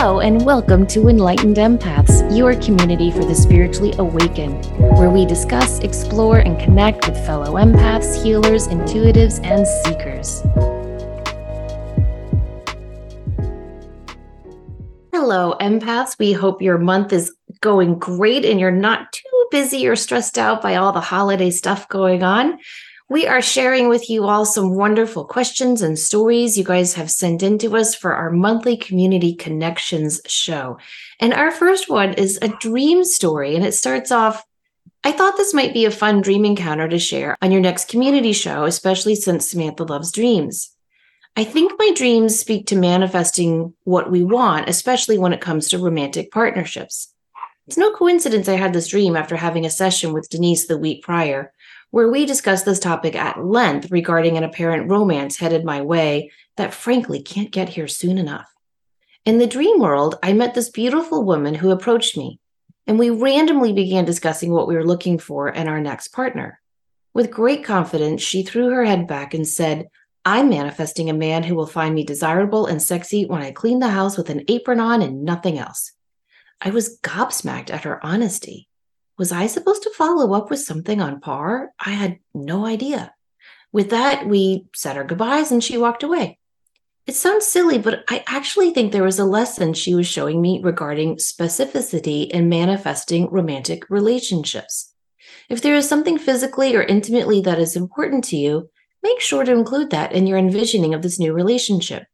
Hello, and welcome to Enlightened Empaths, your community for the spiritually awakened, where we discuss, explore, and connect with fellow empaths, healers, intuitives, and seekers. Hello, empaths. We hope your month is going great and you're not too busy or stressed out by all the holiday stuff going on. We are sharing with you all some wonderful questions and stories you guys have sent in to us for our monthly Community Connections show. And our first one is a dream story, and it starts off I thought this might be a fun dream encounter to share on your next community show, especially since Samantha loves dreams. I think my dreams speak to manifesting what we want, especially when it comes to romantic partnerships. It's no coincidence I had this dream after having a session with Denise the week prior, where we discussed this topic at length regarding an apparent romance headed my way that frankly can't get here soon enough. In the dream world, I met this beautiful woman who approached me, and we randomly began discussing what we were looking for in our next partner. With great confidence, she threw her head back and said, I'm manifesting a man who will find me desirable and sexy when I clean the house with an apron on and nothing else. I was gobsmacked at her honesty. Was I supposed to follow up with something on par? I had no idea. With that, we said our goodbyes and she walked away. It sounds silly, but I actually think there was a lesson she was showing me regarding specificity in manifesting romantic relationships. If there is something physically or intimately that is important to you, make sure to include that in your envisioning of this new relationship.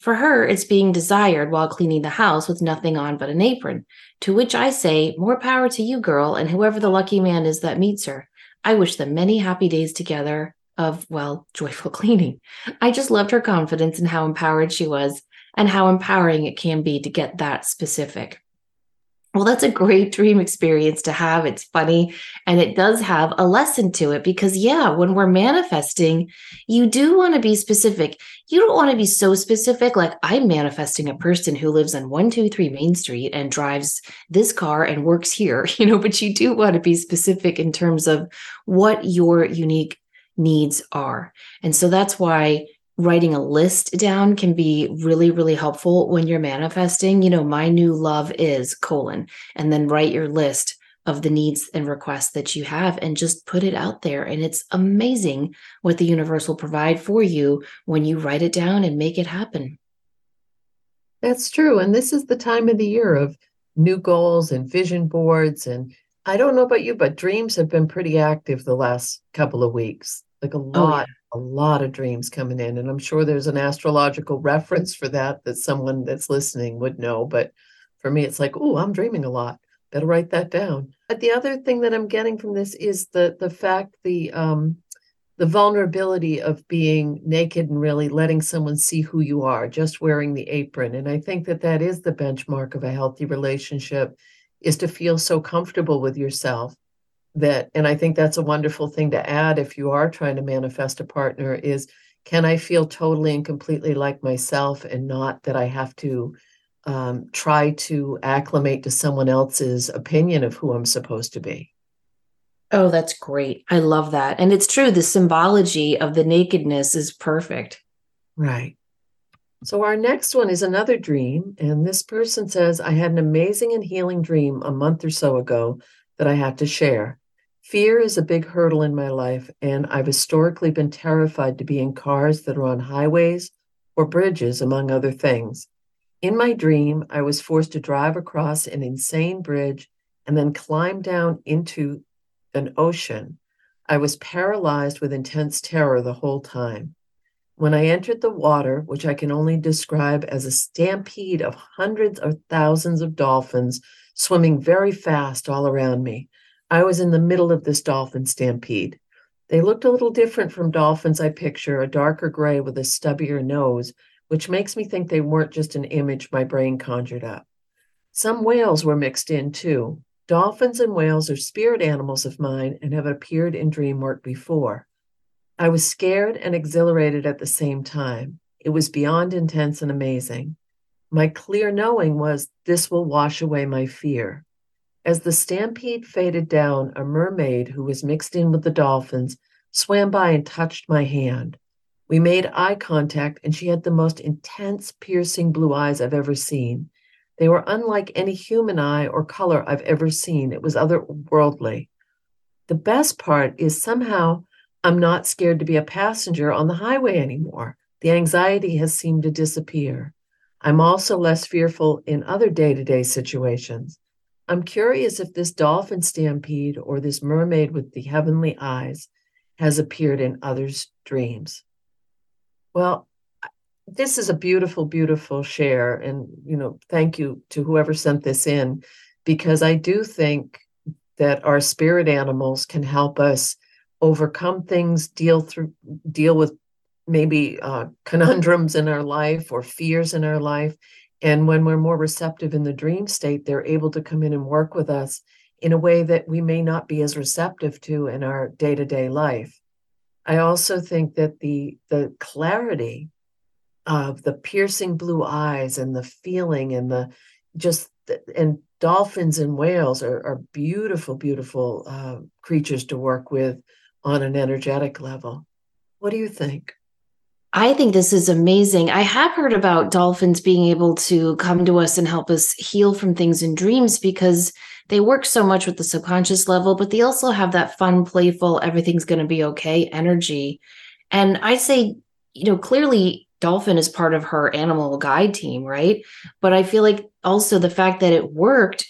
For her, it's being desired while cleaning the house with nothing on but an apron. To which I say, more power to you, girl, and whoever the lucky man is that meets her. I wish them many happy days together of, well, joyful cleaning. I just loved her confidence in how empowered she was and how empowering it can be to get that specific. Well, that's a great dream experience to have. It's funny and it does have a lesson to it because, yeah, when we're manifesting, you do want to be specific. You don't want to be so specific, like I'm manifesting a person who lives on 123 Main Street and drives this car and works here, you know, but you do want to be specific in terms of what your unique needs are. And so that's why writing a list down can be really really helpful when you're manifesting. You know my new love is colon and then write your list of the needs and requests that you have and just put it out there. And it's amazing what the universe will provide for you when you write it down and make it happen. That's true. And this is the time of the year of new goals and vision boards. And i don't know about you but dreams have been pretty active the last couple of weeks like a lot oh, yeah a lot of dreams coming in and i'm sure there's an astrological reference for that that someone that's listening would know but for me it's like oh i'm dreaming a lot. Better write that down. But the other thing that i'm getting from this is the the fact the um the vulnerability of being naked and really letting someone see who you are just wearing the apron and i think that that is the benchmark of a healthy relationship is to feel so comfortable with yourself that and i think that's a wonderful thing to add if you are trying to manifest a partner is can i feel totally and completely like myself and not that i have to um, try to acclimate to someone else's opinion of who i'm supposed to be? Oh that's great. I love that. And it's true the symbology of the nakedness is perfect. Right. So our next one is another dream and this person says i had an amazing and healing dream a month or so ago that i had to share Fear is a big hurdle in my life, and I've historically been terrified to be in cars that are on highways or bridges, among other things. In my dream, I was forced to drive across an insane bridge and then climb down into an ocean. I was paralyzed with intense terror the whole time. When I entered the water, which I can only describe as a stampede of hundreds or thousands of dolphins swimming very fast all around me, I was in the middle of this dolphin stampede. They looked a little different from dolphins I picture, a darker gray with a stubbier nose, which makes me think they weren't just an image my brain conjured up. Some whales were mixed in too. Dolphins and whales are spirit animals of mine and have appeared in dream work before. I was scared and exhilarated at the same time. It was beyond intense and amazing. My clear knowing was this will wash away my fear. As the stampede faded down, a mermaid who was mixed in with the dolphins swam by and touched my hand. We made eye contact, and she had the most intense, piercing blue eyes I've ever seen. They were unlike any human eye or color I've ever seen. It was otherworldly. The best part is somehow I'm not scared to be a passenger on the highway anymore. The anxiety has seemed to disappear. I'm also less fearful in other day to day situations. I'm curious if this dolphin stampede or this mermaid with the heavenly eyes has appeared in others' dreams. Well, this is a beautiful, beautiful share. And, you know, thank you to whoever sent this in, because I do think that our spirit animals can help us overcome things, deal through, deal with maybe uh, conundrums in our life or fears in our life. And when we're more receptive in the dream state, they're able to come in and work with us in a way that we may not be as receptive to in our day to day life. I also think that the the clarity of the piercing blue eyes and the feeling and the just and dolphins and whales are, are beautiful, beautiful uh, creatures to work with on an energetic level. What do you think? I think this is amazing. I have heard about dolphins being able to come to us and help us heal from things in dreams because they work so much with the subconscious level, but they also have that fun, playful, everything's going to be okay energy. And I say, you know, clearly Dolphin is part of her animal guide team, right? But I feel like also the fact that it worked,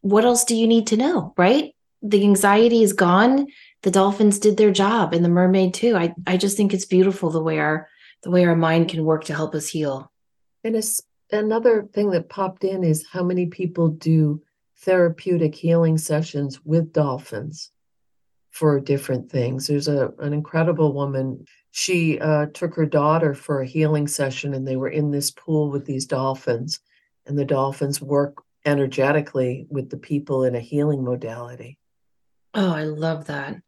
what else do you need to know, right? The anxiety is gone. The dolphins did their job and the mermaid too. I, I just think it's beautiful the way our the way our mind can work to help us heal. And it's another thing that popped in is how many people do therapeutic healing sessions with dolphins for different things. There's a an incredible woman. She uh, took her daughter for a healing session, and they were in this pool with these dolphins, and the dolphins work energetically with the people in a healing modality. Oh, I love that.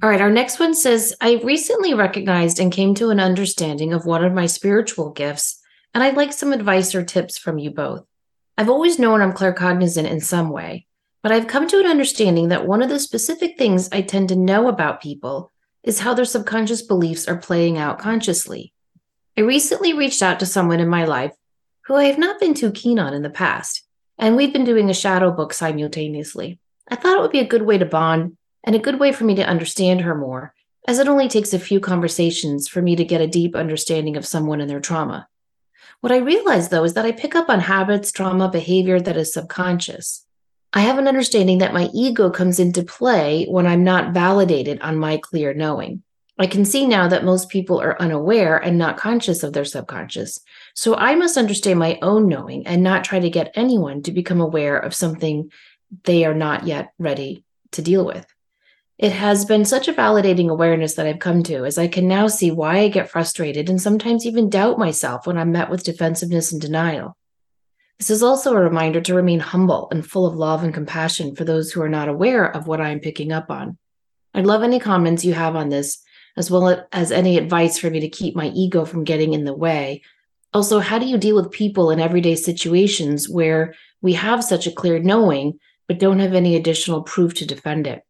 All right, our next one says I recently recognized and came to an understanding of one of my spiritual gifts, and I'd like some advice or tips from you both. I've always known I'm claircognizant in some way, but I've come to an understanding that one of the specific things I tend to know about people is how their subconscious beliefs are playing out consciously. I recently reached out to someone in my life who I have not been too keen on in the past, and we've been doing a shadow book simultaneously. I thought it would be a good way to bond and a good way for me to understand her more, as it only takes a few conversations for me to get a deep understanding of someone and their trauma. What I realize, though, is that I pick up on habits, trauma, behavior that is subconscious. I have an understanding that my ego comes into play when I'm not validated on my clear knowing. I can see now that most people are unaware and not conscious of their subconscious. So I must understand my own knowing and not try to get anyone to become aware of something they are not yet ready to deal with. It has been such a validating awareness that I've come to, as I can now see why I get frustrated and sometimes even doubt myself when I'm met with defensiveness and denial. This is also a reminder to remain humble and full of love and compassion for those who are not aware of what I am picking up on. I'd love any comments you have on this, as well as any advice for me to keep my ego from getting in the way. Also, how do you deal with people in everyday situations where we have such a clear knowing, but don't have any additional proof to defend it?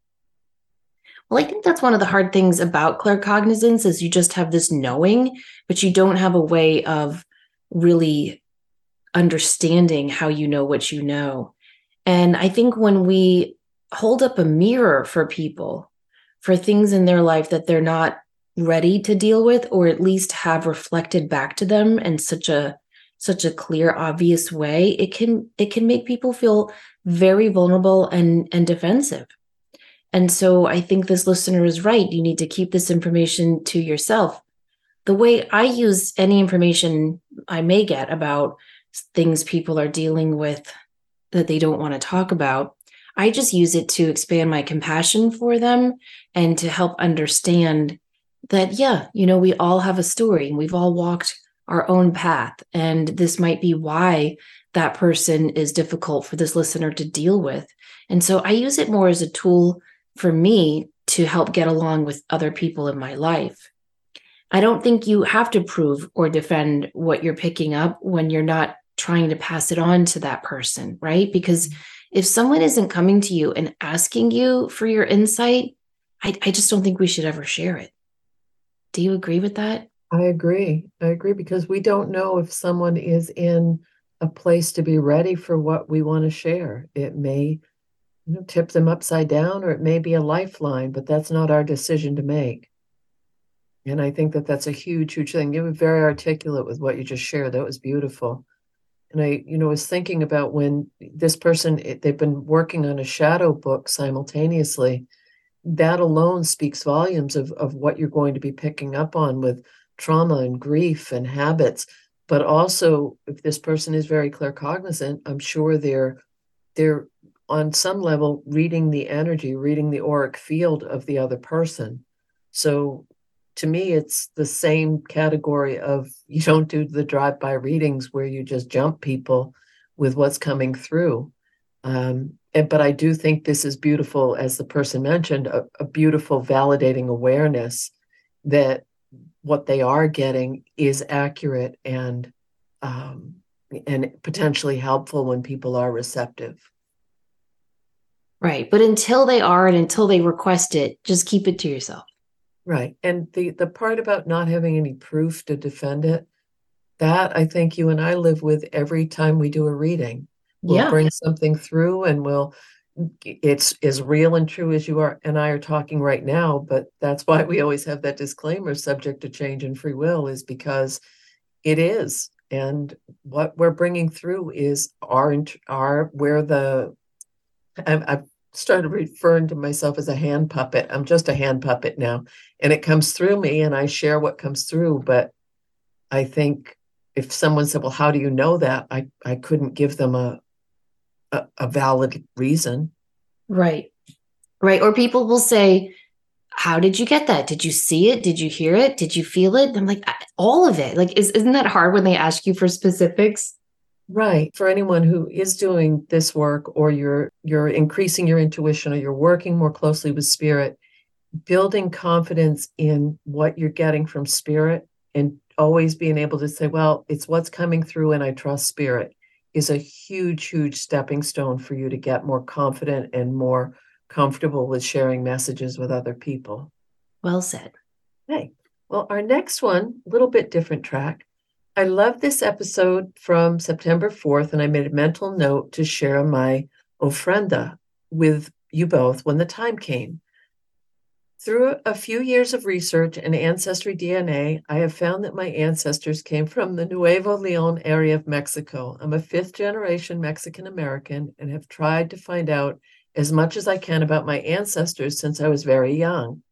Well, I think that's one of the hard things about claircognizance is you just have this knowing, but you don't have a way of really understanding how you know what you know. And I think when we hold up a mirror for people for things in their life that they're not ready to deal with or at least have reflected back to them in such a such a clear obvious way it can it can make people feel very vulnerable and and defensive and so I think this listener is right. You need to keep this information to yourself. The way I use any information I may get about things people are dealing with that they don't want to talk about, I just use it to expand my compassion for them and to help understand that, yeah, you know, we all have a story and we've all walked our own path. And this might be why that person is difficult for this listener to deal with. And so I use it more as a tool for me to help get along with other people in my life. I don't think you have to prove or defend what you're picking up when you're not trying to pass it on to that person, right? Because if someone isn't coming to you and asking you for your insight, I, I just don't think we should ever share it. Do you agree with that? I agree. I agree because we don't know if someone is in a place to be ready for what we want to share. It may you know, tip them upside down or it may be a lifeline, but that's not our decision to make. And I think that that's a huge, huge thing. You were very articulate with what you just shared. That was beautiful. And I, you know, was thinking about when this person, they've been working on a shadow book simultaneously. That alone speaks volumes of, of what you're going to be picking up on with trauma and grief and habits. But also, if this person is very claircognizant, I'm sure they're they're on some level reading the energy, reading the auric field of the other person. So to me, it's the same category of you don't do the drive by readings where you just jump people with what's coming through. Um, and, but I do think this is beautiful, as the person mentioned, a, a beautiful validating awareness that what they are getting is accurate and um, and potentially helpful when people are receptive. Right. But until they are and until they request it, just keep it to yourself. Right. And the the part about not having any proof to defend it, that I think you and I live with every time we do a reading. We'll yeah. bring something through and we'll it's as real and true as you are and I are talking right now, but that's why we always have that disclaimer subject to change and free will is because it is and what we're bringing through is our our where the I've, I've started referring to myself as a hand puppet. I'm just a hand puppet now. And it comes through me and I share what comes through. But I think if someone said, Well, how do you know that? I, I couldn't give them a, a, a valid reason. Right. Right. Or people will say, how did you get that? Did you see it? Did you hear it? Did you feel it? I'm like, all of it. Like, is, isn't that hard when they ask you for specifics? Right. For anyone who is doing this work or you're you're increasing your intuition or you're working more closely with spirit, building confidence in what you're getting from spirit and always being able to say, well, it's what's coming through and I trust spirit is a huge, huge stepping stone for you to get more confident and more comfortable with sharing messages with other people. Well said. Hey, well, our next one, a little bit different track, I love this episode from September 4th, and I made a mental note to share my ofrenda with you both when the time came. Through a few years of research and ancestry DNA, I have found that my ancestors came from the Nuevo Leon area of Mexico. I'm a fifth generation Mexican American and have tried to find out as much as I can about my ancestors since I was very young.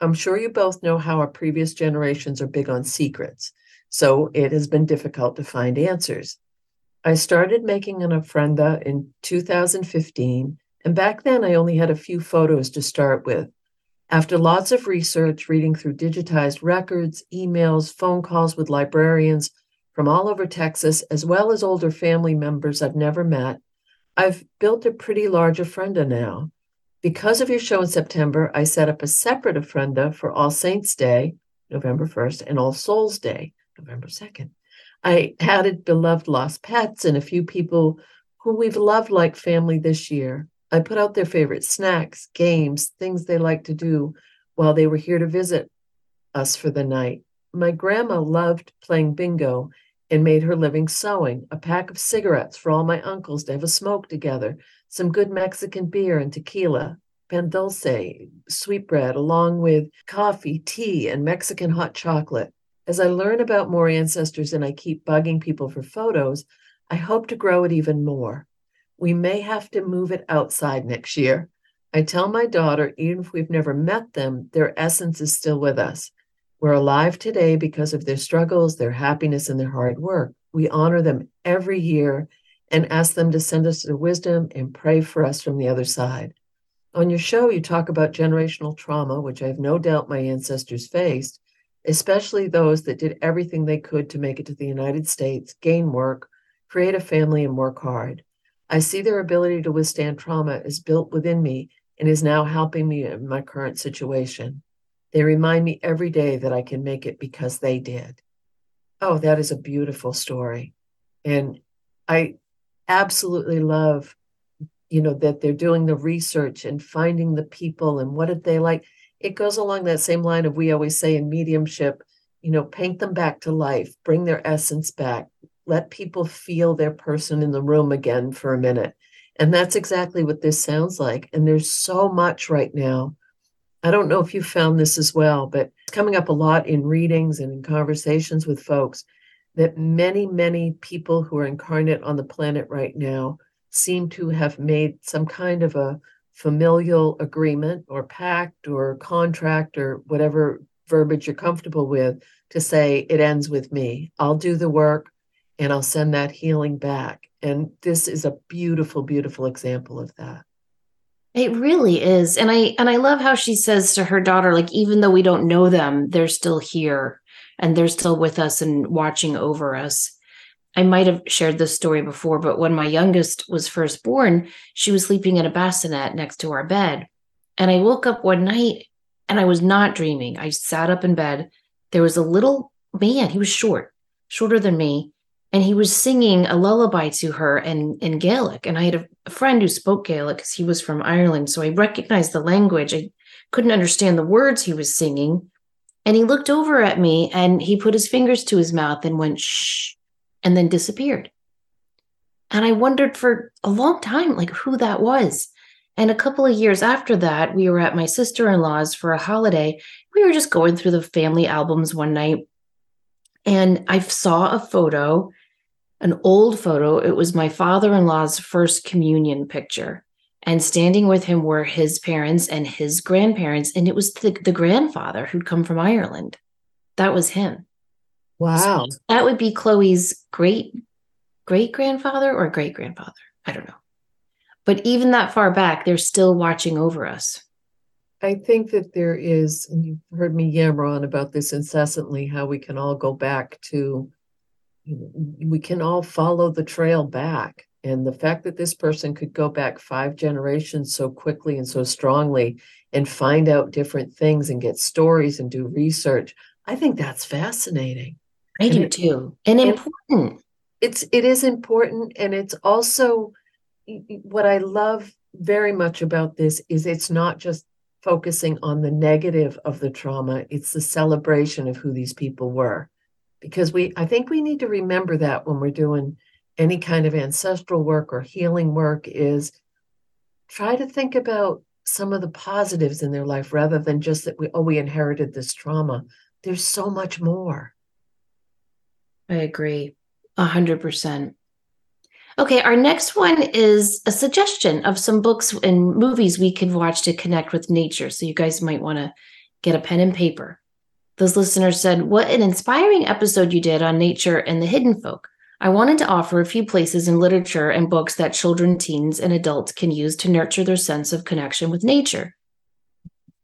I'm sure you both know how our previous generations are big on secrets so it has been difficult to find answers. I started making an ofrenda in 2015, and back then I only had a few photos to start with. After lots of research, reading through digitized records, emails, phone calls with librarians from all over Texas, as well as older family members I've never met, I've built a pretty large ofrenda now. Because of your show in September, I set up a separate ofrenda for All Saints Day, November 1st, and All Souls Day, November 2nd. I added beloved lost pets and a few people who we've loved like family this year. I put out their favorite snacks, games, things they like to do while they were here to visit us for the night. My grandma loved playing bingo and made her living sewing, a pack of cigarettes for all my uncles to have a smoke together, some good Mexican beer and tequila, pan dulce, sweetbread, along with coffee, tea, and Mexican hot chocolate. As I learn about more ancestors and I keep bugging people for photos, I hope to grow it even more. We may have to move it outside next year. I tell my daughter, even if we've never met them, their essence is still with us. We're alive today because of their struggles, their happiness, and their hard work. We honor them every year and ask them to send us their wisdom and pray for us from the other side. On your show, you talk about generational trauma, which I have no doubt my ancestors faced, especially those that did everything they could to make it to the United States, gain work, create a family, and work hard. I see their ability to withstand trauma is built within me and is now helping me in my current situation. They remind me every day that I can make it because they did. Oh, that is a beautiful story. And I absolutely love, you know, that they're doing the research and finding the people and what did they like. It goes along that same line of we always say in mediumship, you know, paint them back to life, bring their essence back, let people feel their person in the room again for a minute. And that's exactly what this sounds like. And there's so much right now. I don't know if you found this as well, but it's coming up a lot in readings and in conversations with folks that many, many people who are incarnate on the planet right now seem to have made some kind of a familial agreement or pact or contract or whatever verbiage you're comfortable with to say it ends with me. I'll do the work and I'll send that healing back. And this is a beautiful, beautiful example of that. It really is. And I and I love how she says to her daughter like even though we don't know them, they're still here and they're still with us and watching over us. I might have shared this story before, but when my youngest was first born, she was sleeping in a bassinet next to our bed. And I woke up one night and I was not dreaming. I sat up in bed. There was a little man, he was short, shorter than me, and he was singing a lullaby to her in, in Gaelic. And I had a, a friend who spoke Gaelic because he was from Ireland. So I recognized the language. I couldn't understand the words he was singing. And he looked over at me and he put his fingers to his mouth and went, shh, and then disappeared. And I wondered for a long time, like who that was. And a couple of years after that, we were at my sister in law's for a holiday. We were just going through the family albums one night. And I saw a photo an old photo. It was my father in law's first communion picture. And standing with him were his parents and his grandparents. And it was the, the grandfather who'd come from Ireland. That was him. Wow. So that would be Chloe's great great grandfather or great grandfather. I don't know. But even that far back, they're still watching over us. I think that there is, and you've heard me yammer on about this incessantly, how we can all go back to we can all follow the trail back. And the fact that this person could go back five generations so quickly and so strongly and find out different things and get stories and do research, I think that's fascinating. I and do too. And, and important. It's it is important. And it's also what I love very much about this is it's not just focusing on the negative of the trauma, it's the celebration of who these people were because we i think we need to remember that when we're doing any kind of ancestral work or healing work is try to think about some of the positives in their life rather than just that we oh we inherited this trauma there's so much more i agree a hundred percent okay our next one is a suggestion of some books and movies we could watch to connect with nature so you guys might want to get a pen and paper those listeners said, What an inspiring episode you did on nature and the hidden folk. I wanted to offer a few places in literature and books that children, teens, and adults can use to nurture their sense of connection with nature.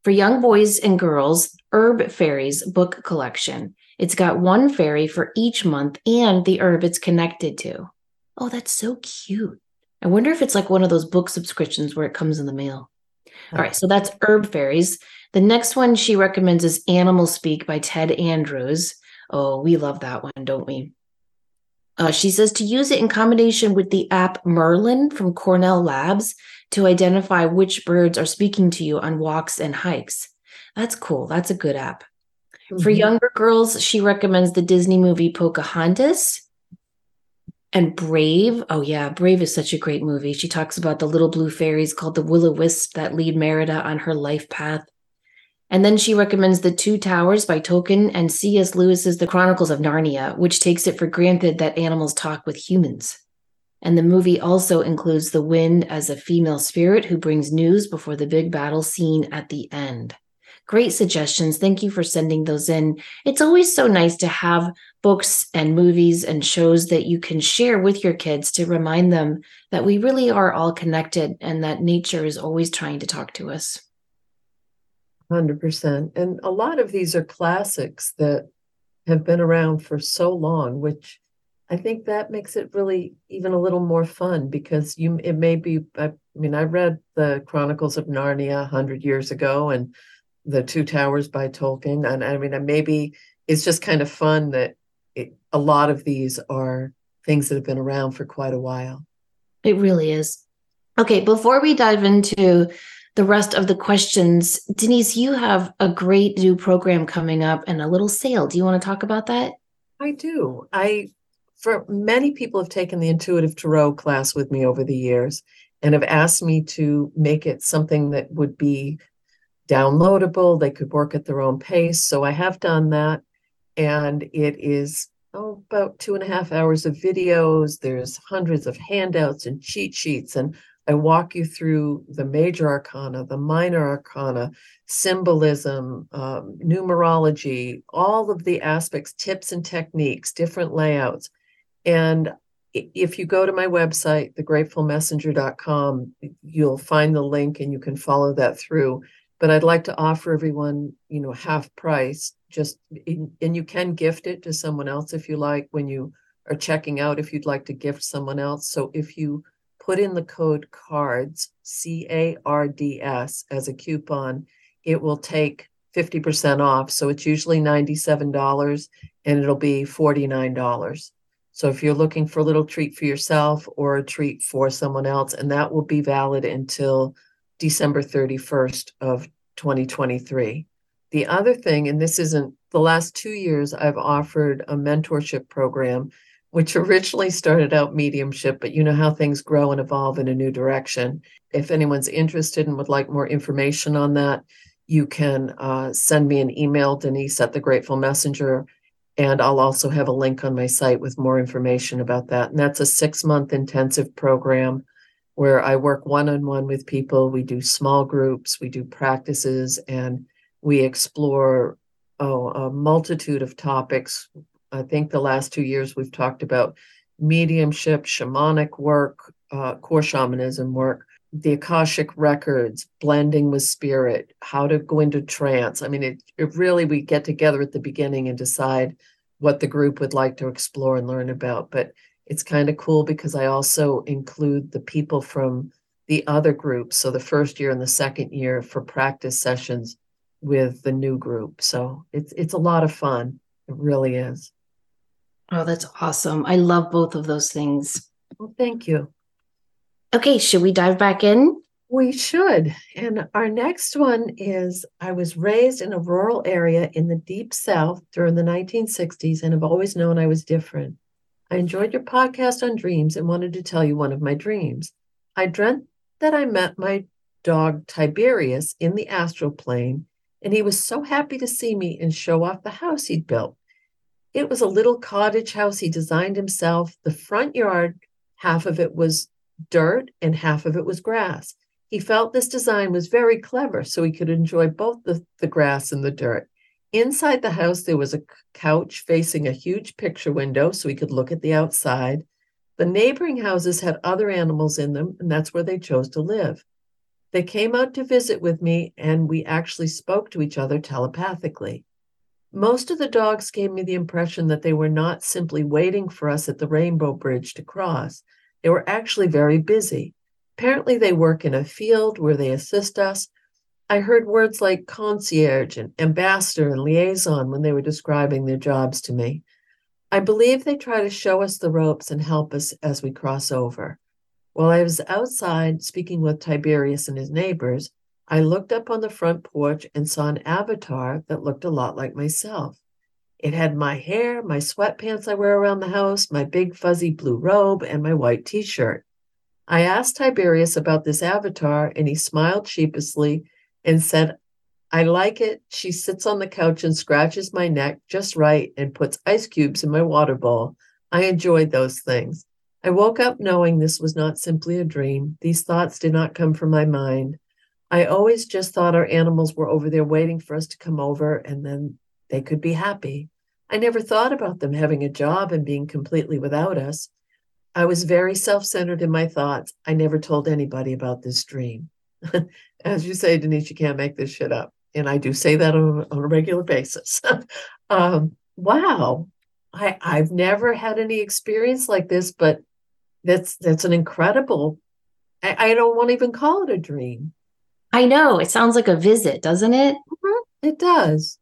For young boys and girls, Herb Fairies book collection. It's got one fairy for each month and the herb it's connected to. Oh, that's so cute. I wonder if it's like one of those book subscriptions where it comes in the mail. All right, so that's Herb Fairies. The next one she recommends is Animal Speak by Ted Andrews. Oh, we love that one, don't we? Uh, she says to use it in combination with the app Merlin from Cornell Labs to identify which birds are speaking to you on walks and hikes. That's cool. That's a good app. Mm-hmm. For younger girls, she recommends the Disney movie Pocahontas and Brave. Oh, yeah, Brave is such a great movie. She talks about the little blue fairies called the will o wisp that lead Merida on her life path. And then she recommends The Two Towers by Tolkien and C.S. Lewis's The Chronicles of Narnia, which takes it for granted that animals talk with humans. And the movie also includes the wind as a female spirit who brings news before the big battle scene at the end. Great suggestions. Thank you for sending those in. It's always so nice to have books and movies and shows that you can share with your kids to remind them that we really are all connected and that nature is always trying to talk to us. 100%. And a lot of these are classics that have been around for so long, which I think that makes it really even a little more fun because you it may be I mean I read the Chronicles of Narnia 100 years ago and the Two Towers by Tolkien and I mean maybe it's just kind of fun that it, a lot of these are things that have been around for quite a while. It really is. Okay, before we dive into the rest of the questions, Denise, you have a great new program coming up and a little sale. Do you want to talk about that? I do. I for many people have taken the intuitive tarot class with me over the years and have asked me to make it something that would be downloadable they could work at their own pace. So i have done that and it is oh, about two and a half hours of videos. There's hundreds of handouts and cheat sheets and i walk you through the major arcana the minor arcana symbolism um, numerology all of the aspects tips and techniques different layouts. And if you go to my website, thegratefulmessenger.com, you'll find the link and you can follow that through. But I'd like to offer everyone, you know, half price. Just and you can gift it to someone else if you like when you are checking out. If you'd like to gift someone else, so if you put in the code CARDS C A R D S as a coupon, it will take 50% off. So it's usually $97 and it'll be $49. So if you're looking for a little treat for yourself or a treat for someone else, and that will be valid until December 31st of 2023. The other thing, and this isn't the last two years, I've offered a mentorship program, which originally started out mediumship, but you know how things grow and evolve in a new direction. If anyone's interested and would like more information on that, you can uh, send me an email, Denise at the Grateful Messenger and I'll also have a link on my site with more information about that. And that's a six month intensive program where I work one on one with people. We do small groups, we do practices, and we explore oh, a multitude of topics. I think the last two years we've talked about mediumship, shamanic work, uh, core shamanism work, the Akashic records, blending with spirit, how to go into trance. I mean, it, it really, we get together at the beginning and decide what the group would like to explore and learn about. But it's kind of cool because I also include the people from the other groups. So the first year and the second year for practice sessions with the new group. So it's it's a lot of fun. It really is. Oh, that's awesome. I love both of those things. Well, thank you. Okay, should we dive back in? We should. And our next one is I was raised in a rural area in the deep south during the 1960s and have always known I was different. I enjoyed your podcast on dreams and wanted to tell you one of my dreams. I dreamt that I met my dog Tiberius in the astral plane, and he was so happy to see me and show off the house he'd built. It was a little cottage house he designed himself. The front yard, half of it was dirt and half of it was grass. He felt this design was very clever, so he could enjoy both the, the grass and the dirt. Inside the house, there was a couch facing a huge picture window, so he could look at the outside. The neighboring houses had other animals in them, and that's where they chose to live. They came out to visit with me, and we actually spoke to each other telepathically. Most of the dogs gave me the impression that they were not simply waiting for us at the Rainbow Bridge to cross. They were actually very busy. Apparently, they work in a field where they assist us. I heard words like concierge and ambassador and liaison when they were describing their jobs to me. I believe they try to show us the ropes and help us as we cross over. While I was outside speaking with Tiberius and his neighbors, I looked up on the front porch and saw an avatar that looked a lot like myself. It had my hair, my sweatpants I wear around the house, my big fuzzy blue robe, and my white t shirt. I asked Tiberius about this avatar, and he smiled sheepishly and said, I like it. She sits on the couch and scratches my neck just right and puts ice cubes in my water bowl. I enjoyed those things. I woke up knowing this was not simply a dream. These thoughts did not come from my mind. I always just thought our animals were over there waiting for us to come over, and then they could be happy. I never thought about them having a job and being completely without us. I was very self centered in my thoughts. I never told anybody about this dream. As you say, Denise, you can't make this shit up. and I do say that on, on a regular basis. um, wow, I I've never had any experience like this, but that's that's an incredible. I, I don't want to even call it a dream. I know it sounds like a visit, doesn't it? Mm-hmm. It does.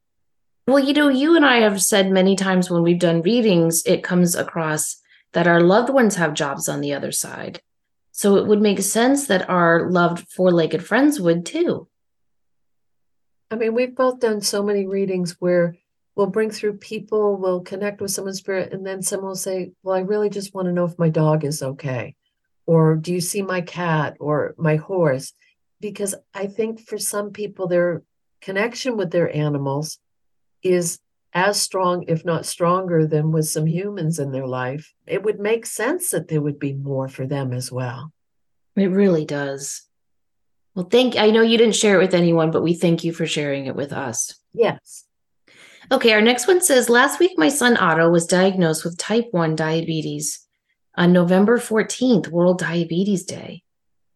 Well, you know, you and I have said many times when we've done readings, it comes across that our loved ones have jobs on the other side. So it would make sense that our loved four legged friends would too. I mean, we've both done so many readings where we'll bring through people, we'll connect with someone's spirit, and then someone will say, Well, I really just want to know if my dog is okay. Or do you see my cat or my horse? Because I think for some people, their connection with their animals is as strong, if not stronger, than with some humans in their life. It would make sense that there would be more for them as well. It really does. Well, thank I know you didn't share it with anyone, but we thank you for sharing it with us. Yes. Okay, our next one says last week my son Otto was diagnosed with type 1 diabetes on November 14th, World Diabetes Day.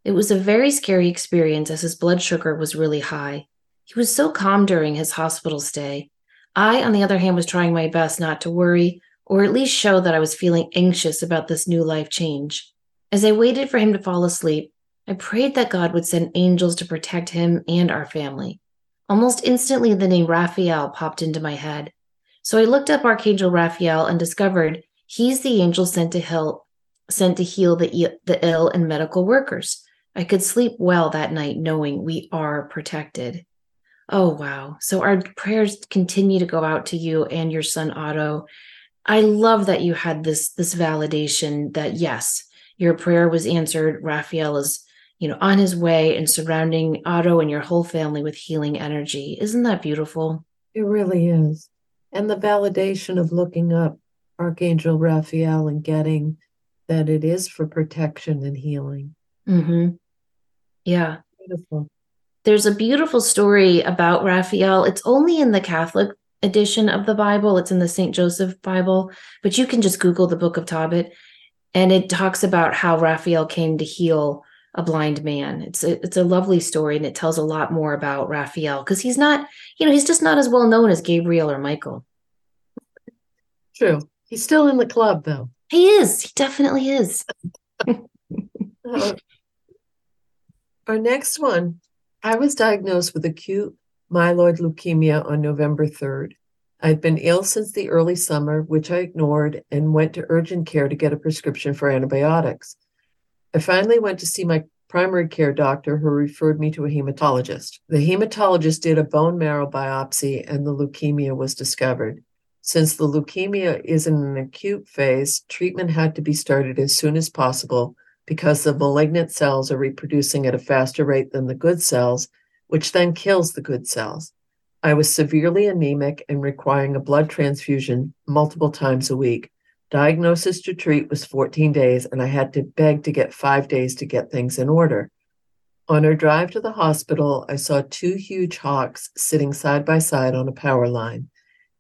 It was a very scary experience as his blood sugar was really high. He was so calm during his hospital stay. I, on the other hand, was trying my best not to worry or at least show that I was feeling anxious about this new life change. As I waited for him to fall asleep, I prayed that God would send angels to protect him and our family. Almost instantly, the name Raphael popped into my head. So I looked up Archangel Raphael and discovered he's the angel sent to heal, sent to heal the, the ill and medical workers. I could sleep well that night knowing we are protected. Oh, wow. So our prayers continue to go out to you and your son Otto. I love that you had this this validation that yes, your prayer was answered. Raphael is you know, on his way and surrounding Otto and your whole family with healing energy. Isn't that beautiful? It really is. And the validation of looking up Archangel Raphael and getting that it is for protection and healing. Mm-hmm. Yeah. Beautiful. There's a beautiful story about Raphael. It's only in the Catholic edition of the Bible, it's in the St. Joseph Bible, but you can just Google the Book of Tobit. And it talks about how Raphael came to heal a blind man. It's a, it's a lovely story and it tells a lot more about Raphael because he's not, you know, he's just not as well known as Gabriel or Michael. True. He's still in the club though. He is. He definitely is. uh, our next one. I was diagnosed with acute myeloid leukemia on November 3rd. I'd been ill since the early summer, which I ignored and went to urgent care to get a prescription for antibiotics. I finally went to see my primary care doctor who referred me to a hematologist. The hematologist did a bone marrow biopsy and the leukemia was discovered. Since the leukemia is in an acute phase, treatment had to be started as soon as possible because the malignant cells are reproducing at a faster rate than the good cells, which then kills the good cells. I was severely anemic and requiring a blood transfusion multiple times a week. Diagnosis to treat was 14 days, and I had to beg to get five days to get things in order. On our drive to the hospital, I saw two huge hawks sitting side by side on a power line.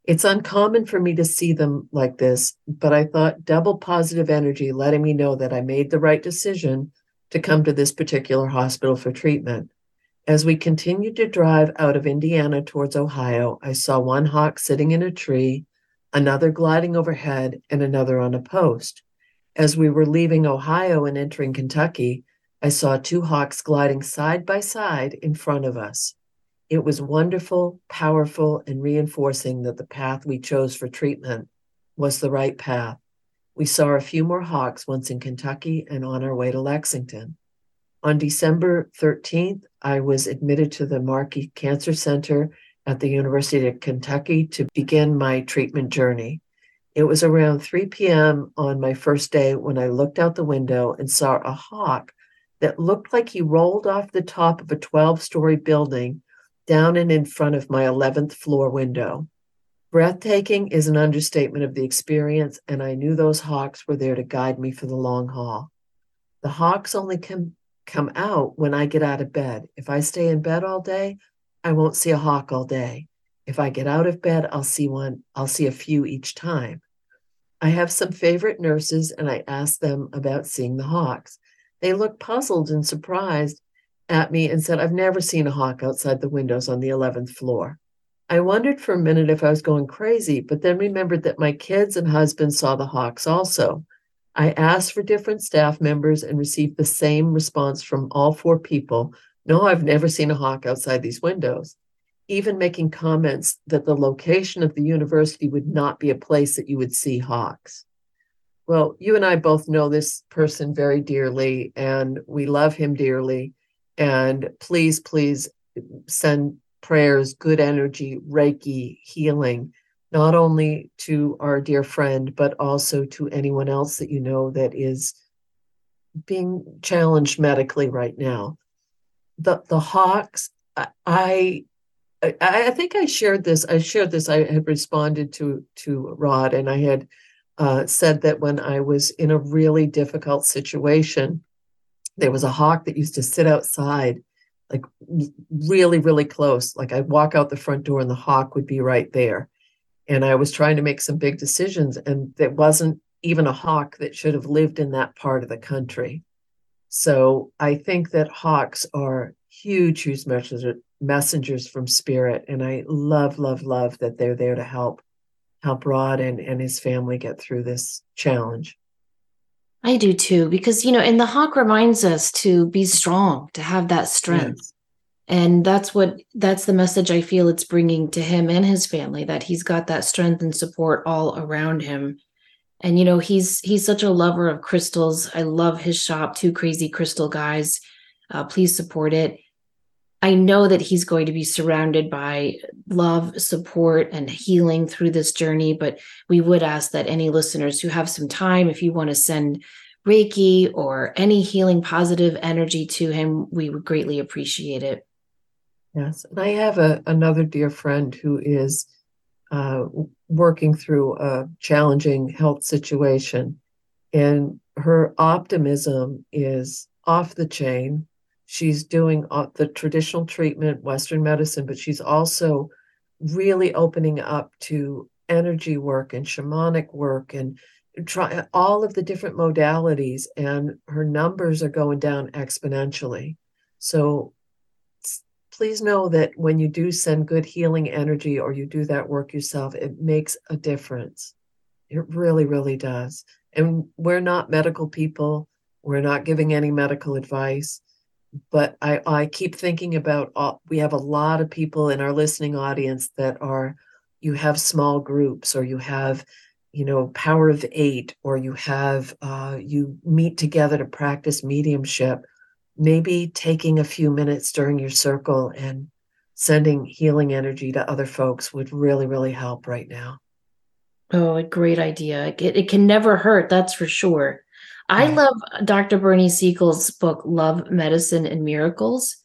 It's uncommon for me to see them like this, but I thought double positive energy letting me know that I made the right decision to come to this particular hospital for treatment. As we continued to drive out of Indiana towards Ohio, I saw one hawk sitting in a tree another gliding overhead, and another on a post. As we were leaving Ohio and entering Kentucky, I saw two hawks gliding side by side in front of us. It was wonderful, powerful, and reinforcing that the path we chose for treatment was the right path. We saw a few more hawks once in Kentucky and on our way to Lexington. On December 13th, I was admitted to the Markey Cancer Center at the University of Kentucky to begin my treatment journey. It was around 3 p.m. on my first day when I looked out the window and saw a hawk that looked like he rolled off the top of a 12 story building down and in front of my 11th floor window. Breathtaking is an understatement of the experience, and I knew those hawks were there to guide me for the long haul. The hawks only come, come out when I get out of bed. If I stay in bed all day, I won't see a hawk all day. If I get out of bed, I'll see one, I'll see a few each time. I have some favorite nurses and I ask them about seeing the hawks. They look puzzled and surprised, at me and said, I've never seen a hawk outside the windows on the 11th floor. I wondered for a minute if I was going crazy, but then remembered that my kids and husband saw the hawks also. I asked for different staff members and received the same response from all four people No, I've never seen a hawk outside these windows. Even making comments that the location of the university would not be a place that you would see hawks. Well, you and I both know this person very dearly, and we love him dearly. And please, please send prayers, good energy, Reiki, healing, not only to our dear friend, but also to anyone else that you know that is being challenged medically right now. The the Hawks, I I, I think I shared this. I shared this. I had responded to to Rod, and I had uh, said that when I was in a really difficult situation, there was a hawk that used to sit outside like really really close. Like i'd walk out the front door and the hawk would be right there. And i was trying to make some big decisions and there wasn't even a hawk that should have lived in that part of the country. So i think that hawks are huge huge messengers messengers from spirit. And i love love love that they're there to help help rod and, and his family get through this challenge I do too, because, you know, and the hawk reminds us to be strong, to have that strength. Yes. And that's what, that's the message I feel it's bringing to him and his family that he's got that strength and support all around him. And, you know, he's, he's such a lover of crystals. I love his shop, Two Crazy Crystal Guys. Uh, please support it. I know that he's going to be surrounded by love, support, and healing through this journey. But we would ask that any listeners who have some time, if you want to send Reiki or any healing positive energy to him, we would greatly appreciate it. Yes. And I have a, another dear friend who is uh, working through a challenging health situation. And her optimism is off the chain She's doing uh, the traditional treatment, Western medicine, but she's also really opening up to energy work and shamanic work and try all of the different modalities. And her numbers are going down exponentially. So please know that when you do send good healing energy or you do that work yourself, it makes a difference. It really, really does. And we're not medical people. We're not giving any medical advice but I, I keep thinking about all, we have a lot of people in our listening audience that are you have small groups or you have you know power of eight or you have uh, you meet together to practice mediumship maybe taking a few minutes during your circle and sending healing energy to other folks would really really help right now. Oh a great idea. It, it can never hurt that's for sure I love Dr. Bernie Siegel's book, Love, Medicine, and Miracles.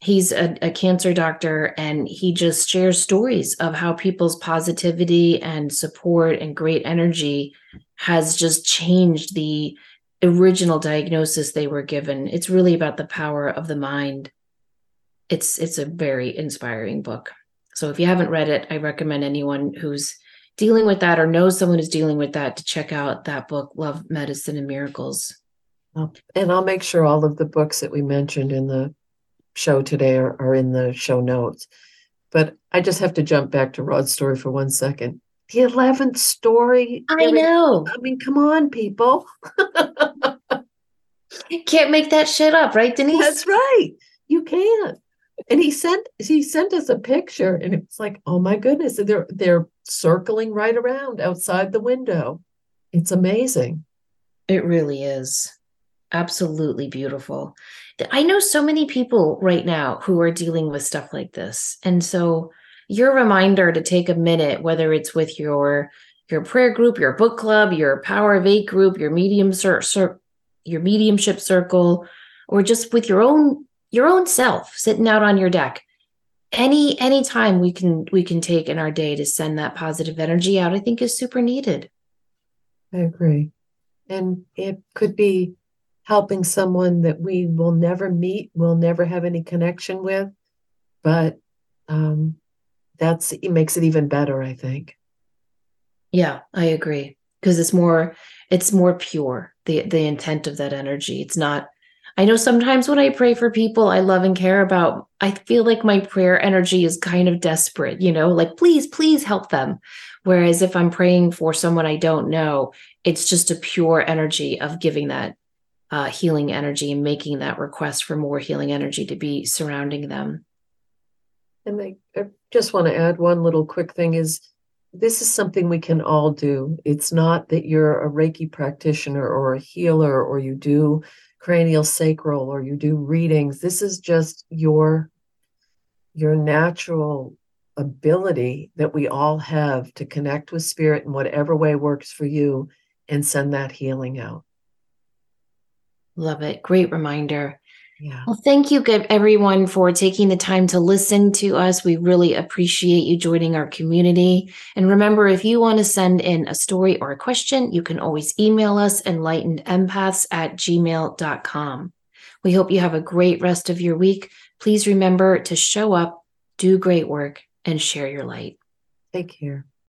He's a, a, cancer doctor and he just shares stories of how people's positivity and support and great energy has just changed the original diagnosis they were given. It's really about the power of the mind. It's it's a very inspiring book. So if you haven't read it, I recommend anyone who's dealing with that or knows someone who's dealing with that to check out that book, Love, Medicine, and Miracles. And I'll make sure all of the books that we mentioned in the show today are, are in the show notes. But I just have to jump back to Rod's story for one second. The 11th story. I know. I mean, come on, people. can't make that shit up, right, Denise? That's right. You can't and he sent he sent us a picture and it's like oh my goodness. They're they're circling right around outside the window. It's amazing. It really is. Absolutely beautiful. I know so many people right now who are dealing with stuff like this. And so your reminder to take a minute whether it's with your your prayer group your book club your power of eight group your medium cir- cir- your mediumship circle or just with your own your own self sitting out on your deck. Any any time we can we can take in our day to send that positive energy out i think is super needed. I agree. And it could be helping someone that we will never meet we'll never have any connection with but um that's it makes it even better i think. Yeah i agree. Because it's more it's more pure the the intent of that energy. It's not I know sometimes when I pray for people I love and care about, I feel like my prayer energy is kind of desperate, you know, like, please, please help them. Whereas if I'm praying for someone I don't know, it's just a pure energy of giving that uh, healing energy and making that request for more healing energy to be surrounding them. And I, I just want to add one little quick thing is this is something we can all do. It's not that you're a Reiki practitioner or a healer or you do cranial sacral or you do readings. This is just your your natural ability that we all have to connect with spirit in whatever way works for you and send that healing out. Love it. Great reminder. Yeah. Well, thank you, everyone, for taking the time to listen to us. We really appreciate you joining our community. And remember, if you want to send in a story or a question, you can always email us enlightenedempaths at gmail.com. We hope you have a great rest of your week. Please remember to show up, do great work, and share your light. Take care.